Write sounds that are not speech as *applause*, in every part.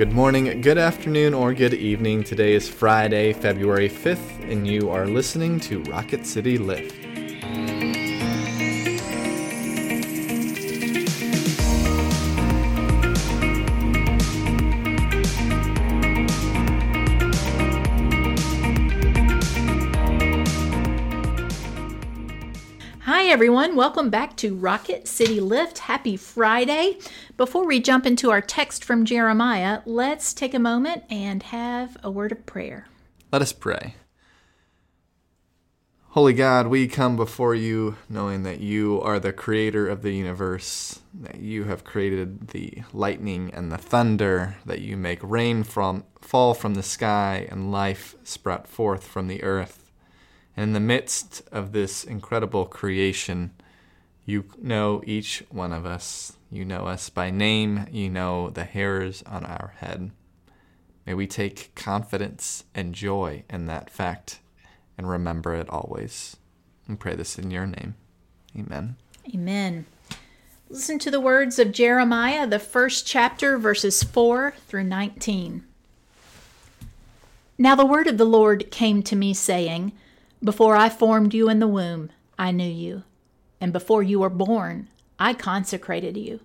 Good morning, good afternoon, or good evening. Today is Friday, February 5th, and you are listening to Rocket City Lift. Everyone. Welcome back to Rocket City Lift. Happy Friday. Before we jump into our text from Jeremiah, let's take a moment and have a word of prayer. Let us pray. Holy God, we come before you knowing that you are the creator of the universe, that you have created the lightning and the thunder, that you make rain from fall from the sky and life sprout forth from the earth. In the midst of this incredible creation, you know each one of us. You know us by name. You know the hairs on our head. May we take confidence and joy in that fact and remember it always. And pray this in your name. Amen. Amen. Listen to the words of Jeremiah, the first chapter, verses 4 through 19. Now the word of the Lord came to me, saying, Before I formed you in the womb, I knew you, and before you were born, I consecrated you.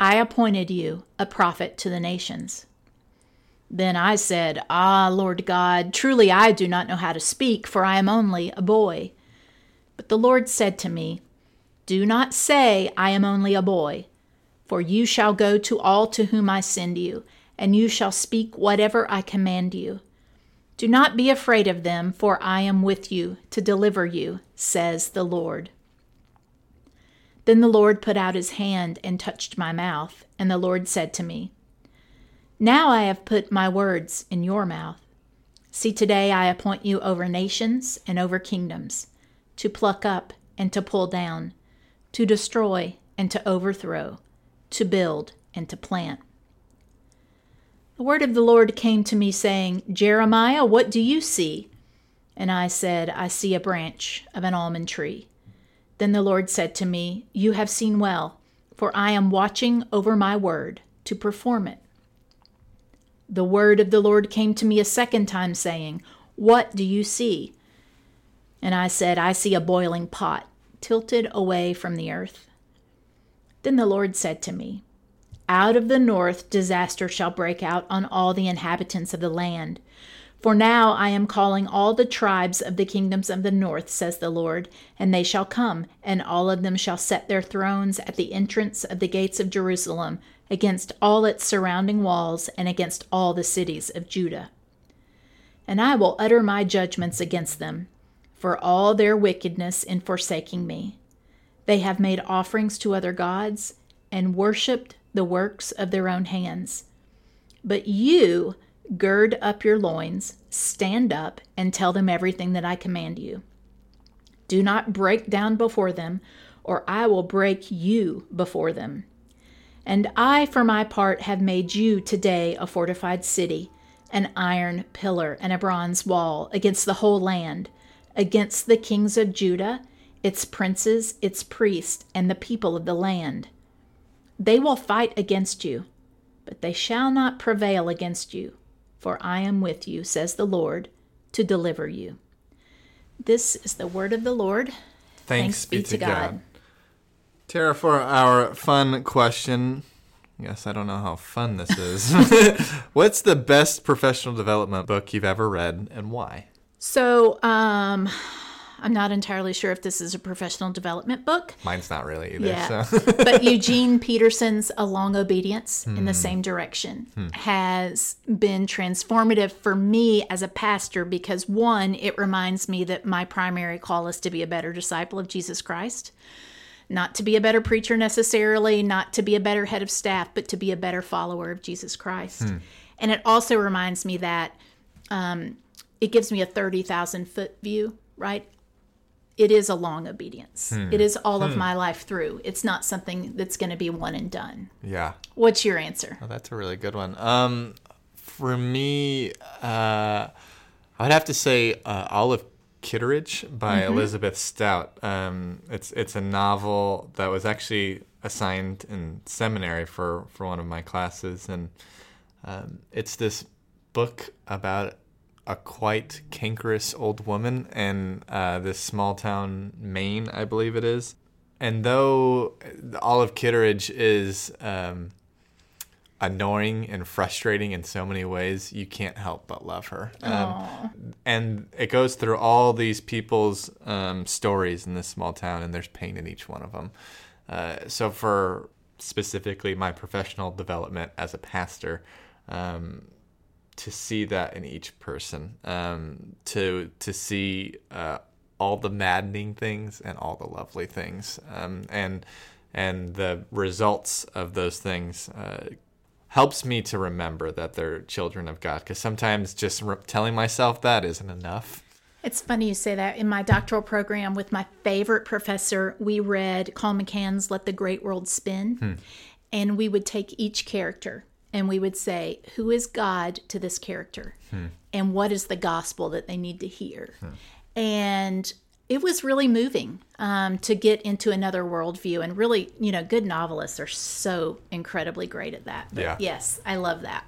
I appointed you a prophet to the nations. Then I said, Ah, Lord God, truly I do not know how to speak, for I am only a boy. But the Lord said to me, Do not say, I am only a boy, for you shall go to all to whom I send you, and you shall speak whatever I command you. Do not be afraid of them, for I am with you to deliver you, says the Lord. Then the Lord put out his hand and touched my mouth, and the Lord said to me, Now I have put my words in your mouth. See, today I appoint you over nations and over kingdoms, to pluck up and to pull down, to destroy and to overthrow, to build and to plant. The word of the Lord came to me, saying, Jeremiah, what do you see? And I said, I see a branch of an almond tree. Then the Lord said to me, You have seen well, for I am watching over my word to perform it. The word of the Lord came to me a second time, saying, What do you see? And I said, I see a boiling pot tilted away from the earth. Then the Lord said to me, Out of the north disaster shall break out on all the inhabitants of the land. For now I am calling all the tribes of the kingdoms of the north, says the Lord, and they shall come, and all of them shall set their thrones at the entrance of the gates of Jerusalem, against all its surrounding walls, and against all the cities of Judah. And I will utter my judgments against them, for all their wickedness in forsaking me. They have made offerings to other gods, and worshipped the works of their own hands. But you, Gird up your loins, stand up, and tell them everything that I command you. Do not break down before them, or I will break you before them. And I, for my part, have made you today a fortified city, an iron pillar and a bronze wall against the whole land, against the kings of Judah, its princes, its priests, and the people of the land. They will fight against you, but they shall not prevail against you for I am with you, says the Lord, to deliver you. This is the word of the Lord. Thanks, Thanks be, be, to God. God. Tara, for our fun question, yes, I don't know how fun this is. *laughs* What's the best professional development book you've ever read and why? So, um, I'm not entirely sure if this is a professional development book. Mine's not really either. Yeah. So. *laughs* but *laughs* Eugene Peterson's A Long Obedience in the hmm. same direction hmm. has been transformative for me as a pastor because, one, it reminds me that my primary call is to be a better disciple of Jesus Christ. Not to be a better preacher necessarily, not to be a better head of staff, but to be a better follower of Jesus Christ. Hmm. And it also reminds me that um, it gives me a 30,000 foot view, right? It is a long obedience. Hmm. It is all hmm. of my life through. It's not something that's going to be one and done. Yeah. What's your answer? Oh, that's a really good one. Um, for me, uh, I'd have to say uh, Olive Kitteridge by mm-hmm. Elizabeth Strout. Um, it's it's a novel that was actually assigned in seminary for for one of my classes, and Um, it's this book about a quite cankerous old woman in uh, this small town, Maine, I believe it is. And though Olive Kitteridge is um, annoying and frustrating in so many ways, you can't help but love her. Um, and it goes through all these people's um, stories in this small town, and there's pain in each one of them. Uh, so, for specifically my professional development as a pastor, um, to see that in each person, um, to to see uh, all the maddening things and all the lovely things, um, and and the results of those things uh, helps me to remember that they're children of God. Because sometimes just re- telling myself that isn't enough. It's funny you say that. In my doctoral program with my favorite professor, we read Colum McCann's Let the Great World Spin. And we would take each character and we would say, Who is God to this character? And what is the gospel that they need to hear? And it was really moving um, to get into another worldview. And really, you know, good novelists are so incredibly great at that. But Yeah. yes, I love that.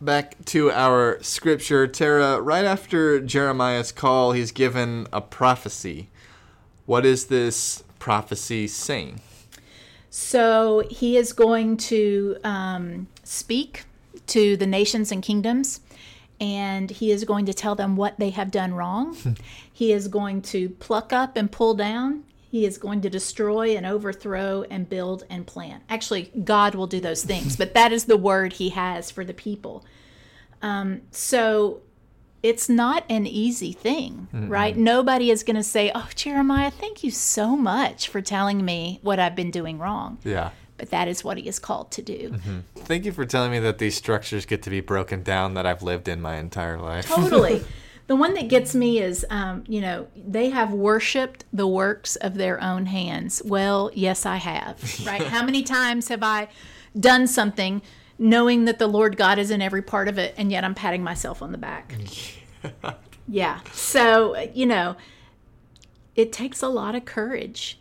Back to our scripture, Tara. Right after Jeremiah's call, he's given a prophecy. What is this prophecy saying? So he is going to um, speak to the nations and kingdoms, and he is going to tell them what they have done wrong. he is going to pluck up and pull down. He is going to destroy and overthrow and build and plant. Actually, God will do those things, but that is the word he has for the people. Um, so it's not an easy thing, right? Nobody is going to say, Oh, Jeremiah, thank you so much for telling me what I've been doing wrong. Yeah. But that is what he is called to do. Thank you for telling me that these structures get to be broken down that I've lived in my entire life. Totally. *laughs* the one that gets me is, um, you know, they have worshiped the works of their own hands. Well, yes, I have, *laughs* right? How many times have I done something knowing that the Lord God is in every part of it, and yet I'm patting myself on the back? *laughs* yeah. So, you know, it takes a lot of courage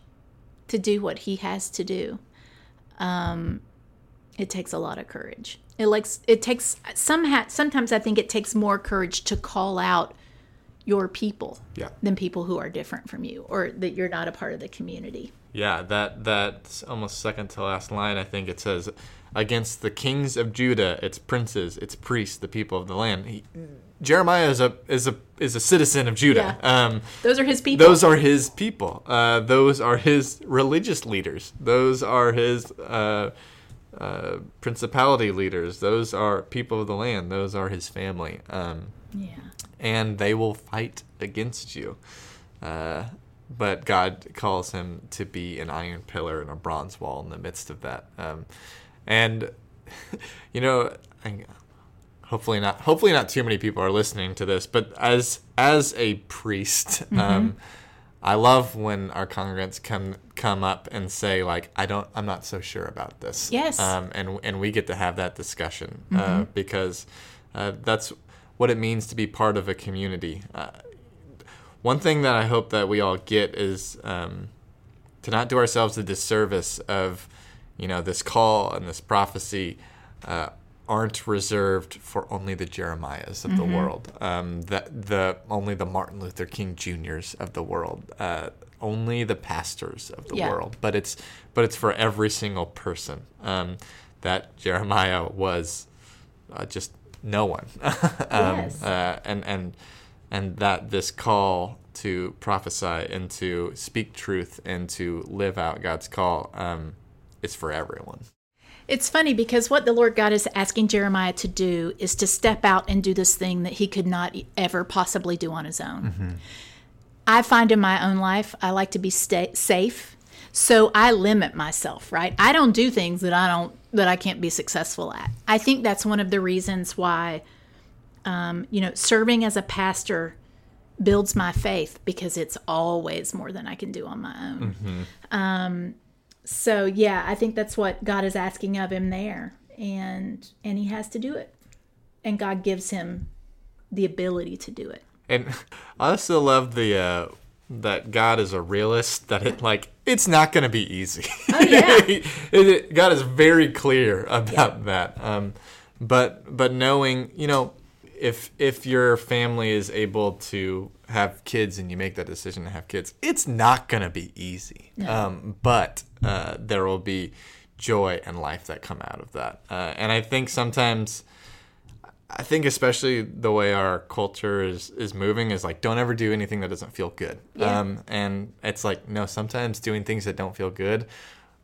to do what he has to do. Um, it takes a lot of courage. It likes it takes some somehow sometimes I think it takes more courage to call out your people Yeah. than people who are different from you or that you're not a part of the community. Yeah, that that's almost second to last line. I think it says, "Against the kings of Judah, its princes, its priests, the people of the land." He, Jeremiah is a is a is a citizen of Judah. Um, Those are his people. those are his people. Uh, those are his religious leaders. Those are his uh, uh, principality leaders. Those are people of the land. Those are his family. Um, yeah. and they will fight against you. Uh, but God calls him to be an iron pillar and a bronze wall in the midst of that. Um, and *laughs* you know, I, hopefully not. Hopefully not too many people are listening to this. But as as a priest, um, I love when our congregants come come up and say like, I don't, I'm not so sure about this. Yes. Um, and and we get to have that discussion uh, because uh, that's what it means to be part of a community. Uh, one thing that I hope that we all get is um, to not do ourselves a disservice of, you know, this call and this prophecy uh, aren't reserved for only the Jeremiahs of the world, um, the, the only the Martin Luther King Juniors of the world, uh, only the pastors of the Yeah. world. But it's but it's for every single person. Um, that Jeremiah was uh, just no one. *laughs* um, Yes. uh, and and and that this call to prophesy and to speak truth and to live out God's call um, is for everyone. It's funny because what the Lord God is asking Jeremiah to do is to step out and do this thing that he could not ever possibly do on his own. I find in my own life, I like to be sta- safe. So I limit myself, right? I don't do things that I don't that I can't be successful at. I think that's one of the reasons why um, you know, serving as a pastor builds my faith because it's always more than I can do on my own. Um, so yeah, I think that's what God is asking of him there, and and he has to do it, and God gives him the ability to do it. And *laughs* I also love the uh, that God is a realist. That it like it's not going to be easy. Oh, yeah. *laughs* God is very clear about that. Um, But but knowing, you know, if if your family is able to have kids and you make that decision to have kids, it's not gonna be easy. Um, but uh, there will be joy and life that come out of that. Uh, and I think sometimes. I think especially the way our culture is is moving is like don't ever do anything that doesn't feel good. Yeah. Um, and it's like no, sometimes doing things that don't feel good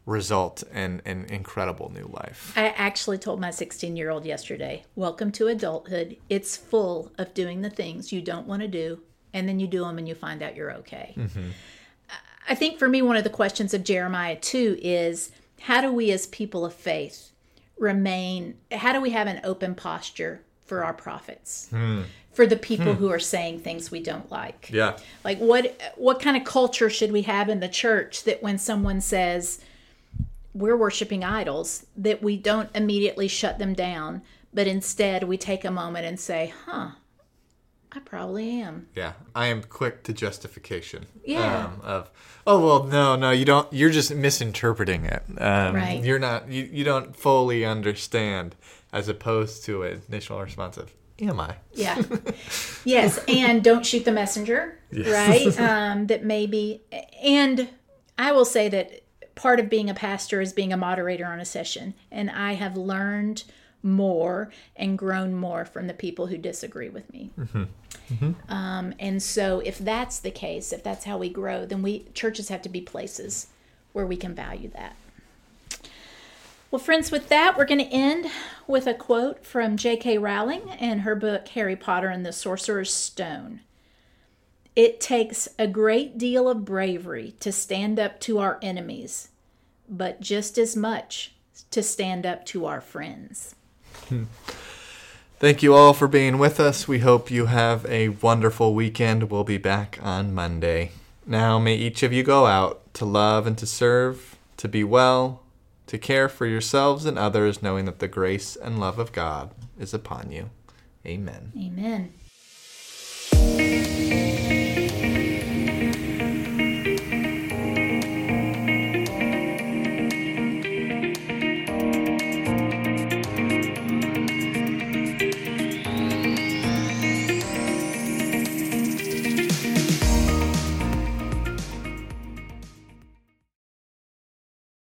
result in an incredible new life. I actually told my 16 year old yesterday, Welcome to adulthood. It's full of doing the things you don't want to do, and then you do them and you find out you're okay. Mm-hmm. I think for me, one of the questions of Jeremiah 2 is how do we as people of faith remain, how do we have an open posture for our prophets? Hmm. For the people hmm. who are saying things we don't like. Yeah. Like what what kind of culture should we have in the church that when someone says we're worshiping idols that we don't immediately shut them down, but instead we take a moment and say, "Huh, I probably am." Yeah, I am quick to justification. Yeah. Um, of oh well, no, no, you don't. You're just misinterpreting it. Um, Right. You're not. You, you don't fully understand, as opposed to an initial response of "Am I?" Yeah. *laughs* yes, and don't shoot the messenger, right? *laughs* Um, that maybe, and I will say that part of being a pastor is being a moderator on a session, and I have learned more and grown more from the people who disagree with me. Um, and so, if that's the case, if that's how we grow, then we churches have to be places where we can value that. Well, friends, with that, we're going to end with a quote from J.K. Rowling and her book Harry Potter and the Sorcerer's Stone. It takes a great deal of bravery to stand up to our enemies, but just as much to stand up to our friends. Thank you all for being with us. We hope you have a wonderful weekend. We'll be back on Monday. Now, may each of you go out to love and to serve, to be well, to care for yourselves and others, knowing that the grace and love of God is upon you. Amen. Amen.